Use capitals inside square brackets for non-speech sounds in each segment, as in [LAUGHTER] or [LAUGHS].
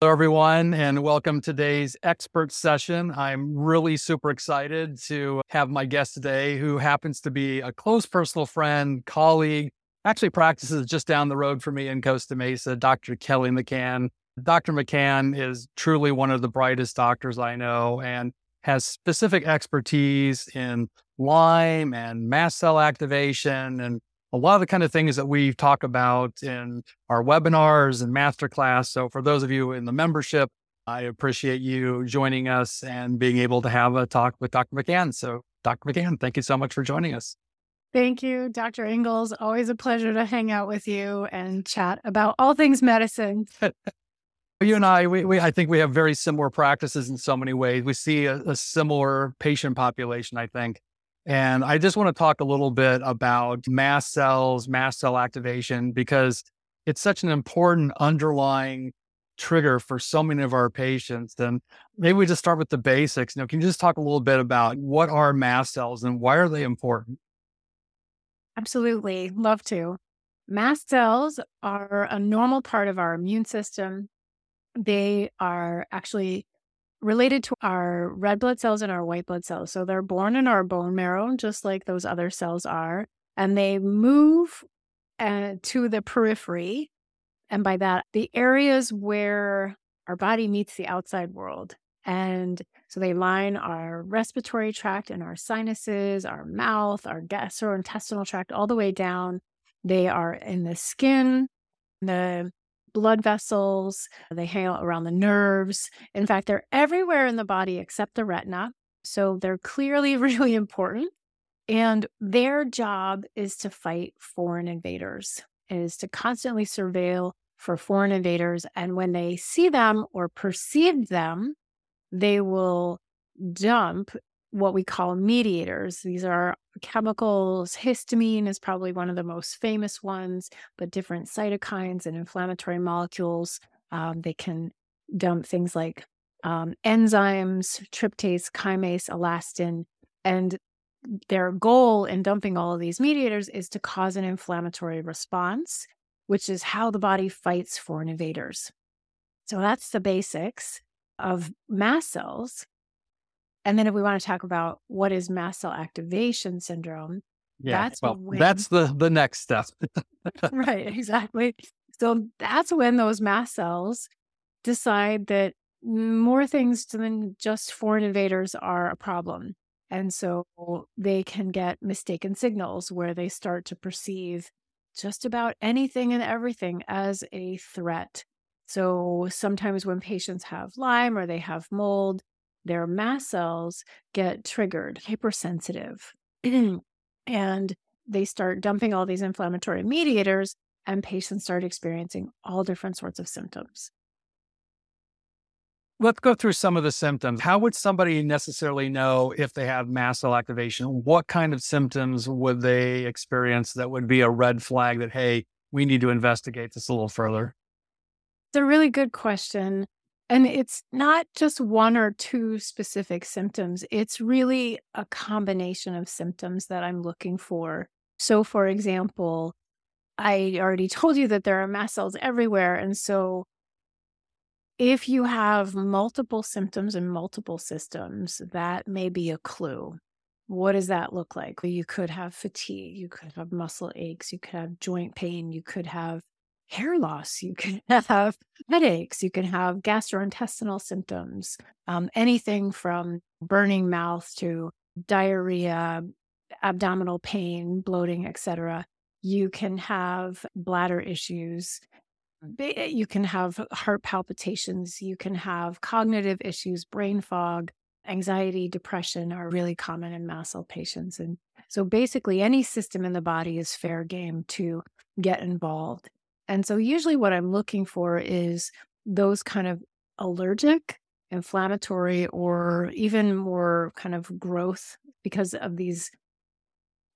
Hello, everyone, and welcome to today's expert session. I'm really super excited to have my guest today, who happens to be a close personal friend, colleague, actually practices just down the road from me in Costa Mesa, Dr. Kelly McCann. Dr. McCann is truly one of the brightest doctors I know and has specific expertise in Lyme and mast cell activation and a lot of the kind of things that we talk about in our webinars and masterclass. So for those of you in the membership, I appreciate you joining us and being able to have a talk with Dr. McCann. So Dr. McCann, thank you so much for joining us. Thank you, Dr. Ingels. Always a pleasure to hang out with you and chat about all things medicine. [LAUGHS] you and I, we, we, I think we have very similar practices in so many ways. We see a, a similar patient population, I think. And I just want to talk a little bit about mast cells, mast cell activation, because it's such an important underlying trigger for so many of our patients. And maybe we just start with the basics. You know, can you just talk a little bit about what are mast cells and why are they important? Absolutely. Love to. Mast cells are a normal part of our immune system. They are actually related to our red blood cells and our white blood cells. So they're born in our bone marrow, just like those other cells are, and they move uh, to the periphery. And by that, the areas where our body meets the outside world. And so they line our respiratory tract and our sinuses, our mouth, our gastrointestinal tract, all the way down. They are in the skin, the blood vessels, they hang out around the nerves. In fact, they're everywhere in the body except the retina. So they're clearly [LAUGHS] really important. And their job is to fight foreign invaders, is to constantly surveil for foreign invaders. And when they see them or perceive them, they will dump what we call mediators. These are chemicals. Histamine is probably one of the most famous ones, but different cytokines and inflammatory molecules. Um, they can dump things like um, enzymes, tryptase, chymase, elastin. And their goal in dumping all of these mediators is to cause an inflammatory response, which is how the body fights foreign invaders. So that's the basics of mast cells. And then if we want to talk about what is mast cell activation syndrome, yeah, that's well, when, that's the the next step. [LAUGHS] right, exactly. So that's when those mast cells decide that more things than just foreign invaders are a problem. And so they can get mistaken signals where they start to perceive just about anything and everything as a threat. So sometimes when patients have Lyme or they have mold, their mast cells get triggered, hypersensitive, [CLEARS THROAT] and they start dumping all these inflammatory mediators, and patients start experiencing all different sorts of symptoms. Let's go through some of the symptoms. How would somebody necessarily know if they have mast cell activation? What kind of symptoms would they experience that would be a red flag that, hey, we need to investigate this a little further? It's a really good question. And it's not just one or two specific symptoms, it's really a combination of symptoms that I'm looking for. So, for example, I already told you that there are mast cells everywhere. And so, if you have multiple symptoms in multiple systems, that may be a clue. What does that look like? You could have fatigue, you could have muscle aches, you could have joint pain, you could have hair loss, you can [LAUGHS] have headaches, you can have gastrointestinal symptoms, um, anything from burning mouth to diarrhea, abdominal pain, bloating, etc. You can have bladder issues. You can have heart palpitations. You can have cognitive issues, brain fog, anxiety, depression are really common in mast cell patients. And so basically, any system in the body is fair game to get involved. And so usually what I'm looking for is those kind of allergic, inflammatory, or even more kind of growth because of these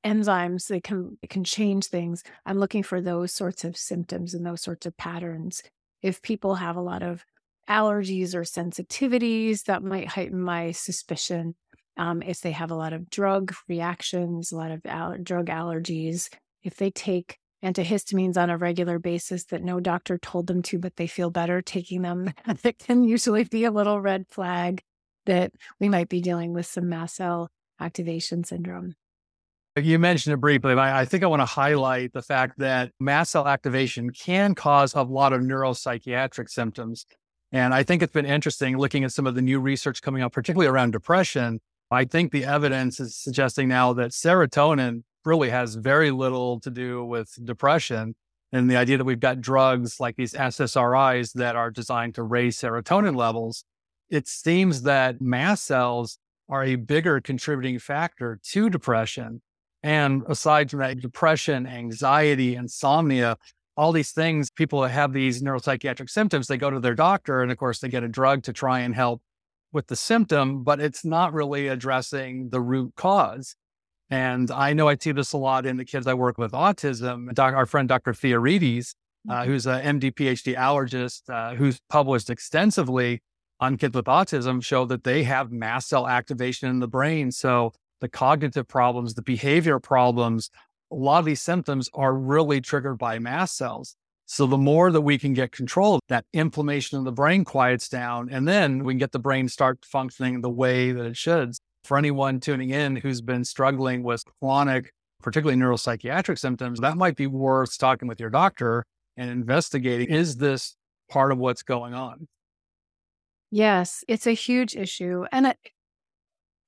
enzymes they can can change things. I'm looking for those sorts of symptoms and those sorts of patterns. If people have a lot of allergies or sensitivities that might heighten my suspicion. Um, if they have a lot of drug reactions a lot of al- drug allergies if they take antihistamines on a regular basis that no doctor told them to, but they feel better taking them, [LAUGHS] that can usually be a little red flag that we might be dealing with some mast cell activation syndrome. You mentioned it briefly, but I think I want to highlight the fact that mast cell activation can cause a lot of neuropsychiatric symptoms. And I think it's been interesting looking at some of the new research coming out, particularly around depression. I think the evidence is suggesting now that serotonin really has very little to do with depression. And the idea that we've got drugs like these SSRIs that are designed to raise serotonin levels, it seems that mast cells are a bigger contributing factor to depression and aside from that, depression, anxiety, insomnia, all these things, people that have these neuropsychiatric symptoms, they go to their doctor and of course they get a drug to try and help with the symptom, but it's not really addressing the root cause. And I know I see this a lot in the kids I work with autism. Doc, our friend Dr. Theoharides, uh, mm-hmm. who's an MD PhD allergist, uh, who's published extensively on kids with autism, show that they have mast cell activation in the brain. So the cognitive problems, the behavior problems, a lot of these symptoms are really triggered by mast cells. So the more that we can get control, that inflammation in the brain quiets down, and then we can get the brain start functioning the way that it should. For anyone tuning in who's been struggling with chronic, particularly neuropsychiatric symptoms, that might be worth talking with your doctor and investigating. Is this part of what's going on? Yes, it's a huge issue. And I,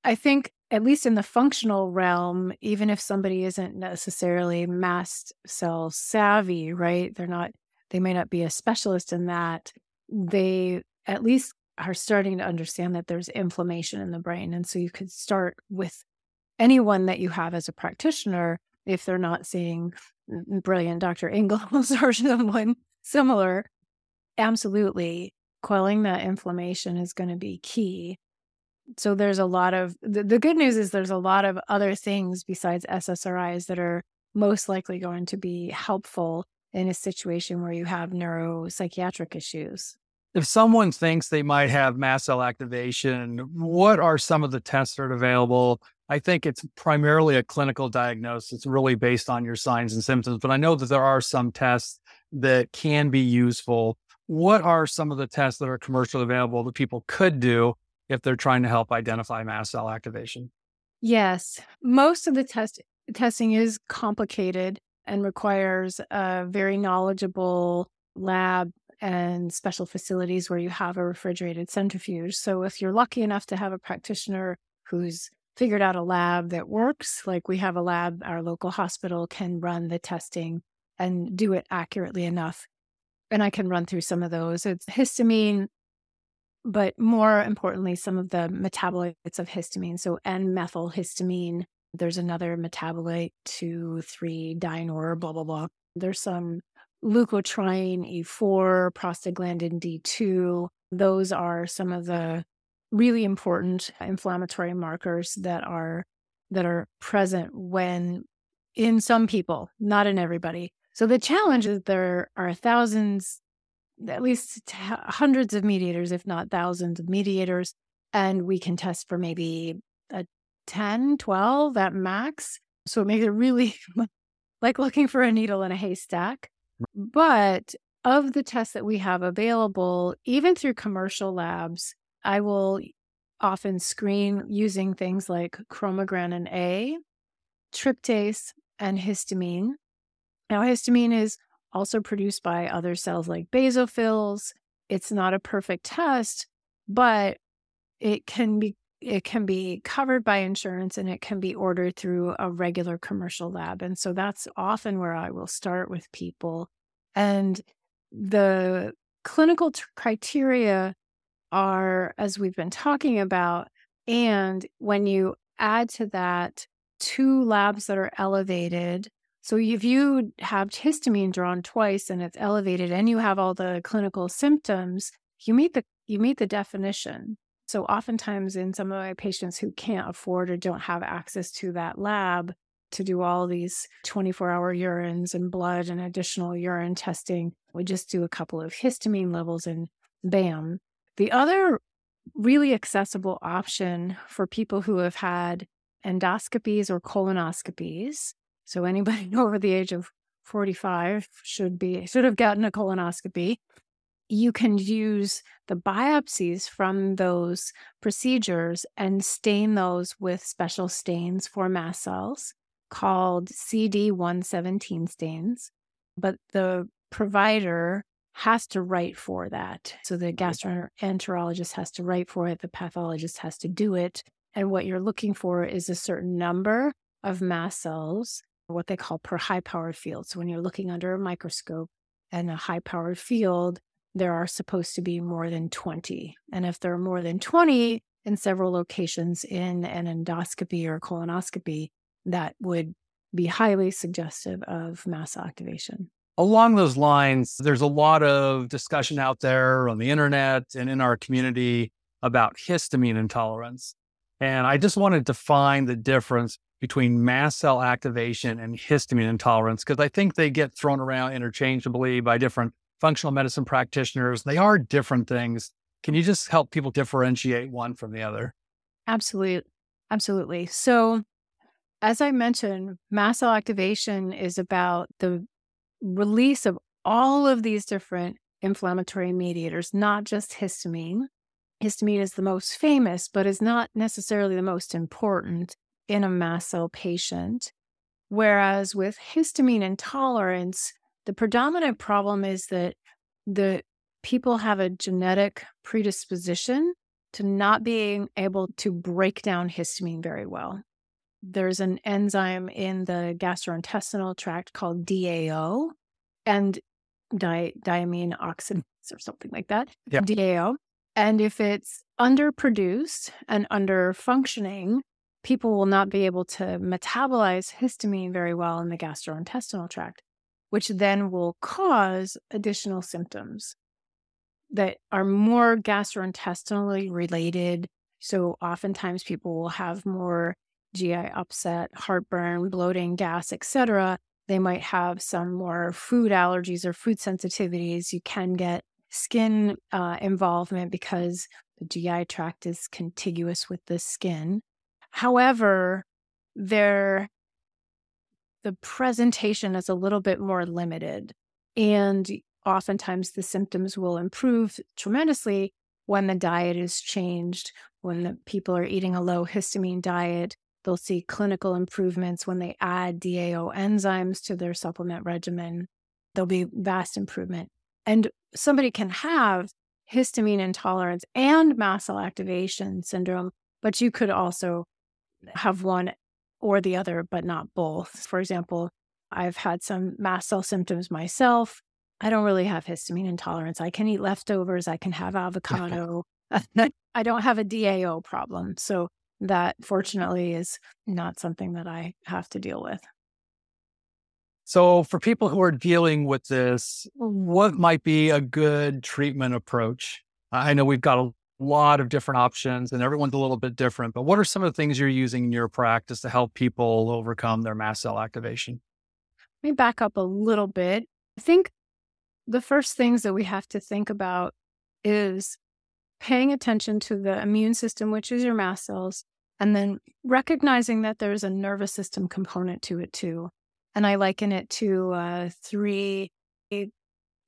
I think at least in the functional realm, even if somebody isn't necessarily mast cell savvy, right? They're not, they may not be a specialist in that. They at least are starting to understand that there's inflammation in the brain. And so you could start with anyone that you have as a practitioner if they're not seeing brilliant Dr. Ingels [LAUGHS] or someone similar. Absolutely. Quelling that inflammation is going to be key so there's a lot of the, the good news is there's a lot of other things besides SSRIs that are most likely going to be helpful in a situation where you have neuropsychiatric issues. If someone thinks they might have mast cell activation, what are some of the tests that are available? I think it's primarily a clinical diagnosis. It's really based on your signs and symptoms, but I know that there are some tests that can be useful. What are some of the tests that are commercially available that people could do if they're trying to help identify mast cell activation? Yes. Most of the test testing is complicated and requires a very knowledgeable lab and special facilities where you have a refrigerated centrifuge. So if you're lucky enough to have a practitioner who's figured out a lab that works, like we have a lab, our local hospital can run the testing and do it accurately enough. And I can run through some of those. It's histamine but more importantly, some of the metabolites of histamine. So N-methylhistamine, there's another metabolite, 2, 3, dinor, blah, blah, blah. There's some leukotriene E4, prostaglandin D2. Those are some of the really important inflammatory markers that are that are present when in some people, not in everybody. So the challenge is there are thousands at least hundreds of mediators, if not thousands of mediators. And we can test for maybe a 10, 12 at max. So it makes it really [LAUGHS] like looking for a needle in a haystack. But of the tests that we have available, even through commercial labs, I will often screen using things like chromogranin A, tryptase, and histamine. Now, histamine is also produced by other cells like basophils. It's not a perfect test, but it can be it can be covered by insurance and it can be ordered through a regular commercial lab. And so that's often where I will start with people. And the clinical t- criteria are, as we've been talking about, and when you add to that two labs that are elevated so if you have histamine drawn twice and it's elevated and you have all the clinical symptoms, you meet the you meet the definition. So oftentimes in some of my patients who can't afford or don't have access to that lab to do all these 24-hour urines and blood and additional urine testing, we just do a couple of histamine levels and bam. The other really accessible option for people who have had endoscopies or colonoscopies so anybody [LAUGHS] over the age of 45 should be should have gotten a colonoscopy you can use the biopsies from those procedures and stain those with special stains for mast cells called CD117 stains. But the provider has to write for that. So the mm-hmm. gastroenterologist has to write for it, the pathologist has to do it. And what you're looking for is a certain number of mast cells, what they call per high powered field. So when you're looking under a microscope and a high powered field, there are supposed to be more than 20. And if there are more than 20 in several locations in an endoscopy or colonoscopy, that would be highly suggestive of mast activation. Along those lines, there's a lot of discussion out there on the internet and in our community about histamine intolerance. And I just want to define the difference between mast cell activation and histamine intolerance because I think they get thrown around interchangeably by different functional medicine practitioners. They are different things. Can you just help people differentiate one from the other? Absolutely. Absolutely. So, as I mentioned, mast cell activation is about the release of all of these different inflammatory mediators, not just histamine. Histamine is the most famous, but is not necessarily the most important in a mast cell patient. Whereas with histamine intolerance, the predominant problem is that the people have a genetic predisposition to not being able to break down histamine very well. There's an enzyme in the gastrointestinal tract called DAO and di- diamine oxidase or something like that. Yeah. DAO. And if it's underproduced and under functioning, people will not be able to metabolize histamine very well in the gastrointestinal tract which then will cause additional symptoms that are more gastrointestinally related. So, oftentimes people will have more GI upset, heartburn, bloating, gas, etc. They might have some more food allergies or food sensitivities. You can get skin uh, involvement because the GI tract is contiguous with the skin. However, there the presentation is a little bit more limited. And oftentimes the symptoms will improve tremendously when the diet is changed, when the people are eating a low histamine diet. They'll see clinical improvements when they add DAO enzymes to their supplement regimen. There'll be vast improvement. And somebody can have histamine intolerance and mast cell activation syndrome, but you could also have one or the other, but not both. For example, I've had some mast cell symptoms myself. I don't really have histamine intolerance. I can eat leftovers, I can have avocado. [LAUGHS] I don't have a DAO problem. So that fortunately is not something that I have to deal with. So, for people who are dealing with this, what might be a good treatment approach? I know we've got a lot of different options and everyone's a little bit different. But what are some of the things you're using in your practice to help people overcome their mast cell activation? Let me back up a little bit. I think the first things that we have to think about is paying attention to the immune system, which is your mast cells, and then recognizing that there's a nervous system component to it too. And I liken it to uh, three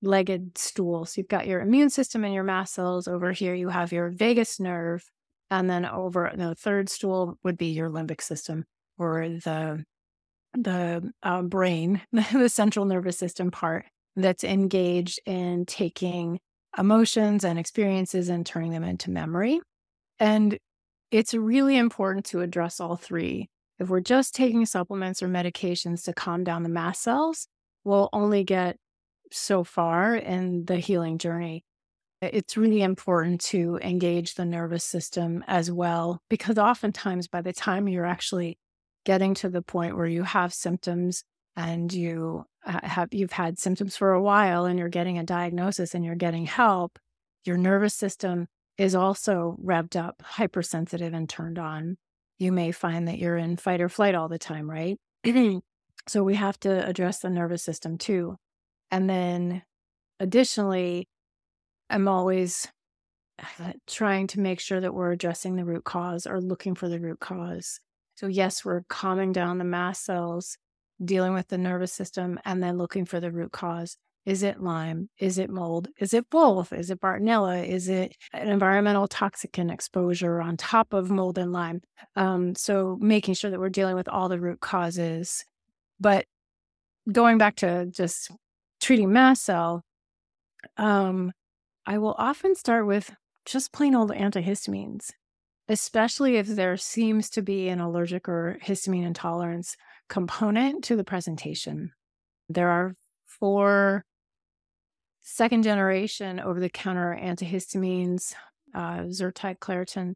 legged stool. So you've got your immune system and your mast cells. Over here, you have your vagus nerve. And then over the third stool would be your limbic system or the the uh, brain, [LAUGHS] the central nervous system part that's engaged in taking emotions and experiences and turning them into memory. And it's really important to address all three. If we're just taking supplements or medications to calm down the mast cells, we'll only get so far in the healing journey. It's really important to engage the nervous system as well, because oftentimes by the time you're actually getting to the point where you have symptoms and you have you've had symptoms for a while and you're getting a diagnosis and you're getting help your nervous system is also revved up hypersensitive and turned on. You may find that you're in fight or flight all the time right? [CLEARS THROAT] So we have to address the nervous system too and then additionally, I'm always uh, trying to make sure that we're addressing the root cause or looking for the root cause. So, yes, we're calming down the mast cells, dealing with the nervous system, and then looking for the root cause. Is it Lyme? Is it mold? Is it both? Is it Bartonella? Is it an environmental toxicant exposure on top of mold and Lyme? Um, so making sure that we're dealing with all the root causes. But going back to just treating mast cell, um, I will often start with just plain old antihistamines, especially if there seems to be an allergic or histamine intolerance component to the presentation. There are four second generation over the counter antihistamines uh, Zyrtec, Claritin,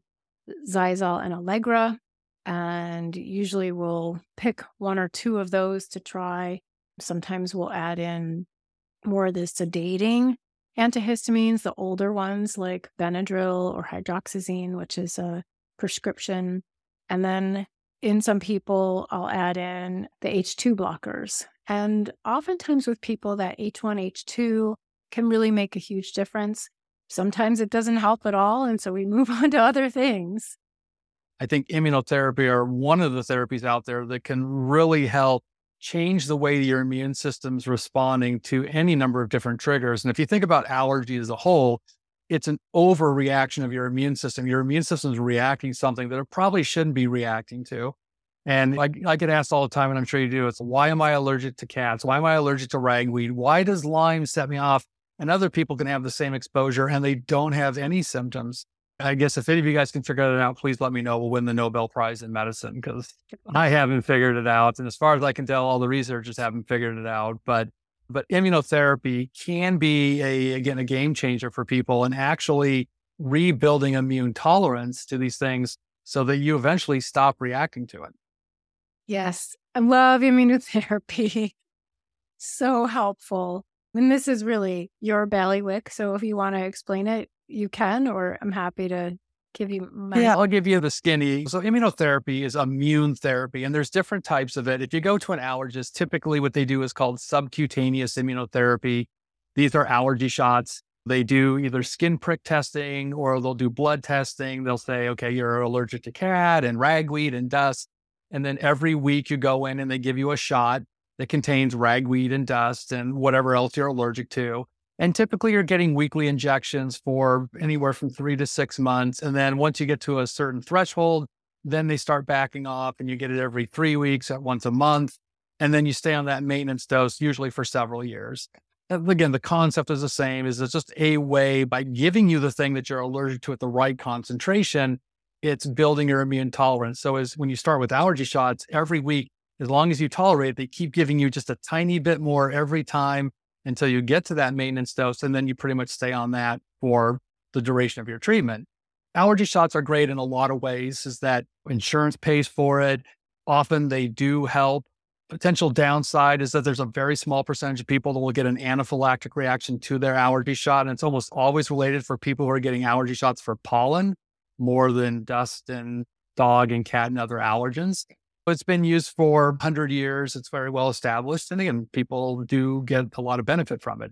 Xyzal, and Allegra. And usually we'll pick one or two of those to try. Sometimes we'll add in more of the sedating antihistamines, the older ones like Benadryl or hydroxyzine, which is a prescription. And then in some people, I'll add in the H2 blockers. And oftentimes with people, that H1, H2 can really make a huge difference. Sometimes it doesn't help at all. And so we [LAUGHS] move on to other things. I think immunotherapy are one of the therapies out there that can really help change the way your immune system's responding to any number of different triggers. And if you think about allergy as a whole, it's an overreaction of your immune system. Your immune system is reacting something that it probably shouldn't be reacting to. And I, I get asked all the time, and I'm sure you do, it's why am I allergic to cats? Why am I allergic to ragweed? Why does Lyme set me off? And other people can have the same exposure and they don't have any symptoms. I guess if any of you guys can figure that out, please let me know. We'll win the Nobel Prize in medicine because I haven't figured it out. And as far as I can tell, all the researchers haven't figured it out. But but immunotherapy can be a again a game changer for people and actually rebuilding immune tolerance to these things so that you eventually stop reacting to it. Yes, I love immunotherapy. [LAUGHS] so helpful. And this is really your bailiwick. So if you want to explain it, you can, or I'm happy to give you my. Yeah, I'll give you the skinny. So immunotherapy is immune therapy, and there's different types of it. If you go to an allergist, typically what they do is called subcutaneous immunotherapy. These are allergy shots. They do either skin prick testing or they'll do blood testing. They'll say, okay, you're allergic to cat and ragweed and dust. And then every week you go in and they give you a shot that contains ragweed and dust and whatever else you're allergic to. And typically you're getting weekly injections for anywhere from three to six months. And then once you get to a certain threshold, then they start backing off and you get it every three weeks at once a month. And then you stay on that maintenance dose, usually for several years. Uh, again, the concept is the same is it's just a way by giving you the thing that you're allergic to at the right concentration, it's building your immune tolerance. So as when you start with allergy shots every week, as long as you tolerate, they keep giving you just a tiny bit more every time until you get to that maintenance dose. And then you pretty much stay on that for the duration of your treatment. Allergy shots are great in a lot of ways, is that insurance pays for it. Often they do help. Potential downside is that there's a very small percentage of people that will get an anaphylactic reaction to their allergy shot. And it's almost always related for people who are getting allergy shots for pollen more than dust and dog and cat and other allergens. It's been used for 100 years. It's very well established. And again, people do get a lot of benefit from it.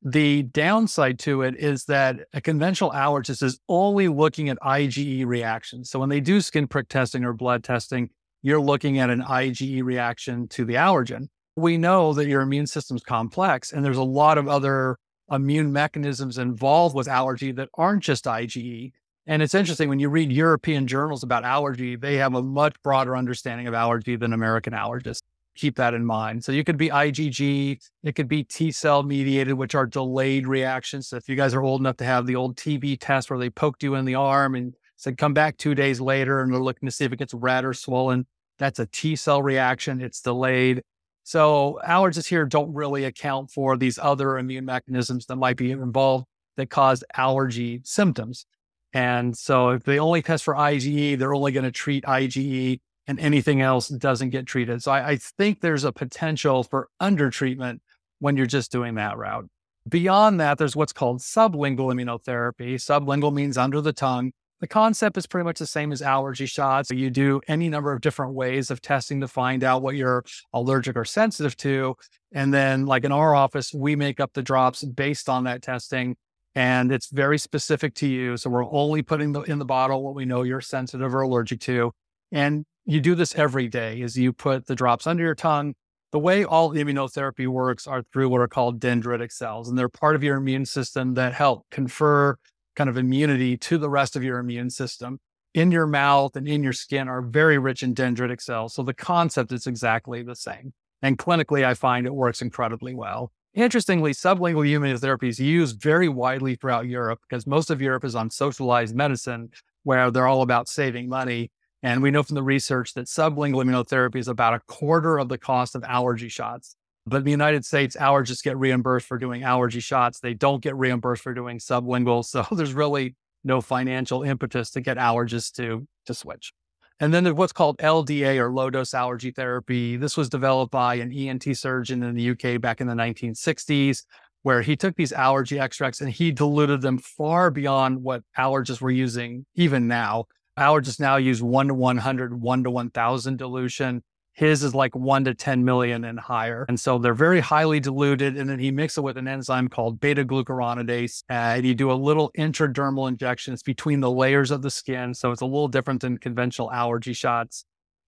The downside to it is that a conventional allergist is only looking at IgE reactions. So when they do skin prick testing or blood testing, you're looking at an IgE reaction to the allergen. We know that your immune system's complex and there's a lot of other immune mechanisms involved with allergy that aren't just IgE. And it's interesting when you read European journals about allergy, they have a much broader understanding of allergy than American allergists. Keep that in mind. So you could be IgG, it could be T cell mediated, which are delayed reactions. So if you guys are old enough to have the old TB test where they poked you in the arm and said, come back two days later and they're looking to see if it gets red or swollen, that's a T cell reaction. It's delayed. So allergists here don't really account for these other immune mechanisms that might be involved that cause allergy symptoms. And so if they only test for IgE, they're only going to treat IgE and anything else doesn't get treated. So I, I think there's a potential for undertreatment when you're just doing that route. Beyond that, there's what's called sublingual immunotherapy. Sublingual means under the tongue. The concept is pretty much the same as allergy shots. You do any number of different ways of testing to find out what you're allergic or sensitive to. And then, like in our office, we make up the drops based on that testing and it's very specific to you. So we're only putting the, in the bottle what we know you're sensitive or allergic to. And you do this every day as you put the drops under your tongue, The way all immunotherapy works are through what are called dendritic cells, and they're part of your immune system that help confer kind of immunity to the rest of your immune system. In your mouth and in your skin are very rich in dendritic cells. So the concept is exactly the same. And clinically, I find it works incredibly well. Interestingly, sublingual immunotherapy is used very widely throughout Europe because most of Europe is on socialized medicine, where they're all about saving money. And we know from the research that sublingual immunotherapy is about a quarter of the cost of allergy shots. But in the United States, allergists get reimbursed for doing allergy shots. They don't get reimbursed for doing sublingual. [LAUGHS] So there's really no financial impetus to get allergists to, to switch. And then there's what's called LDA or low dose allergy therapy. This was developed by an ENT surgeon in the UK back in the 1960s, where he took these allergy extracts and he diluted them far beyond what allergists were using even now. Allergists now use one to 100, one to 1000 dilution. His is like one to 10 million and higher. And so they're very highly diluted. And then he mixes it with an enzyme called beta glucuronidase. and you do a little intradermal injection. It's between the layers of the skin. So it's a little different than conventional allergy shots.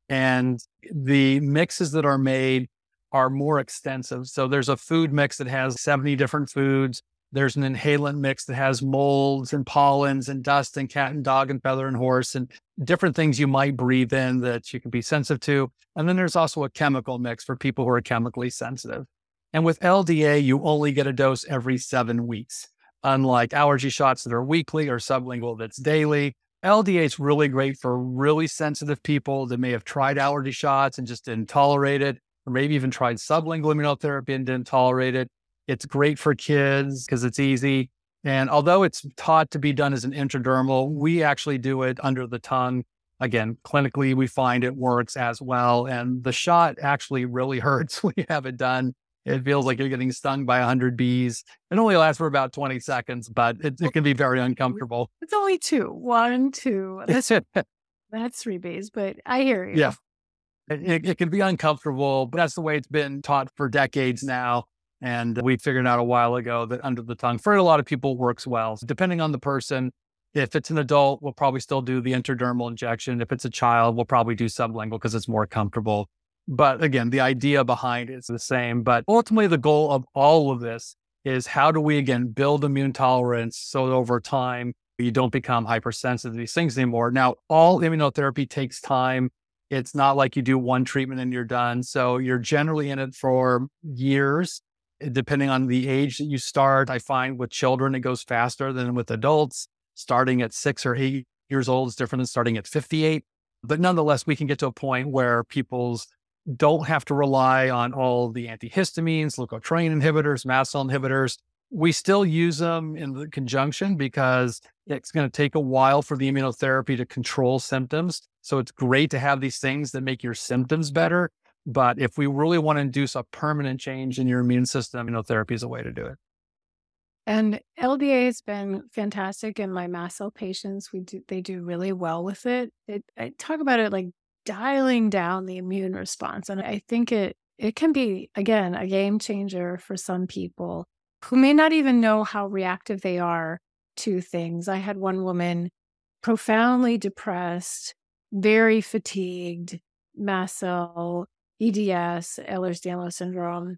And the mixes that are made are more extensive. So there's a food mix that has 70 different foods. There's an inhalant mix that has molds and pollens and dust and cat and dog and feather and horse and different things you might breathe in that you can be sensitive to. And then there's also a chemical mix for people who are chemically sensitive. And with LDA, you only get a dose every seven weeks, unlike allergy shots that are weekly or sublingual that's daily. LDA is really great for really sensitive people that may have tried allergy shots and just didn't tolerate it, or maybe even tried sublingual immunotherapy and didn't tolerate it. It's great for kids because it's easy. And although it's taught to be done as an intradermal, we actually do it under the tongue. Again, clinically, we find it works as well. And the shot actually really [LAUGHS] hurts when you have it done. It feels like you're getting stung by 100 bees. It only lasts for about 20 seconds, but it, it can be very uncomfortable. It's only two. One, two. [LAUGHS] That's, it. that's three bees, but I hear you. Yeah. It, it, can be uncomfortable, but that's the way it's been taught for decades now. And we figured out a while ago that under the tongue for a lot of people works well. So depending on the person, if it's an adult, we'll probably still do the intradermal injection. If it's a child, we'll probably do sublingual because it's more comfortable. But again, the idea behind it is the same. But ultimately, the goal of all of this is how do we again build immune tolerance so over time you don't become hypersensitive to these things anymore. Now, all immunotherapy takes time. It's not like you do one treatment and you're done. So you're generally in it for years depending on the age that you start. I find with children, it goes faster than with adults. Starting at six or eight years old is different than starting at 58. But nonetheless, we can get to a point where people's don't have to rely on all the antihistamines, leukotriene inhibitors, mast cell inhibitors. We still use them in conjunction because it's going to take a while for the immunotherapy to control symptoms. So it's great to have these things that make your symptoms better. But if we really want to induce a permanent change in your immune system, immunotherapy is a way to do it. And LDA has been fantastic in my mast cell patients. We do they do really well with it. it. I talk about it like dialing down the immune response, and I think it it can be again a game changer for some people who may not even know how reactive they are to things. I had one woman profoundly depressed, very fatigued, mast cell EDS, Ehlers-Danlos syndrome,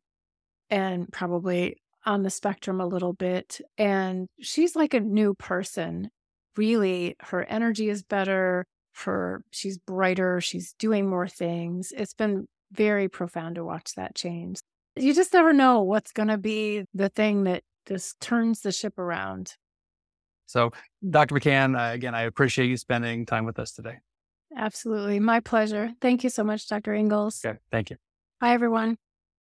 and probably on the spectrum a little bit. And she's like a new person. Really, her energy is better. Her she's brighter. She's doing more things. It's been very profound to watch that change. You just never know what's going to be the thing that just turns the ship around. So, Dr. McCann, again, I appreciate you spending time with us today. Absolutely. My pleasure. Thank you so much, Dr. Ingels. Okay. Thank you. Bye, everyone.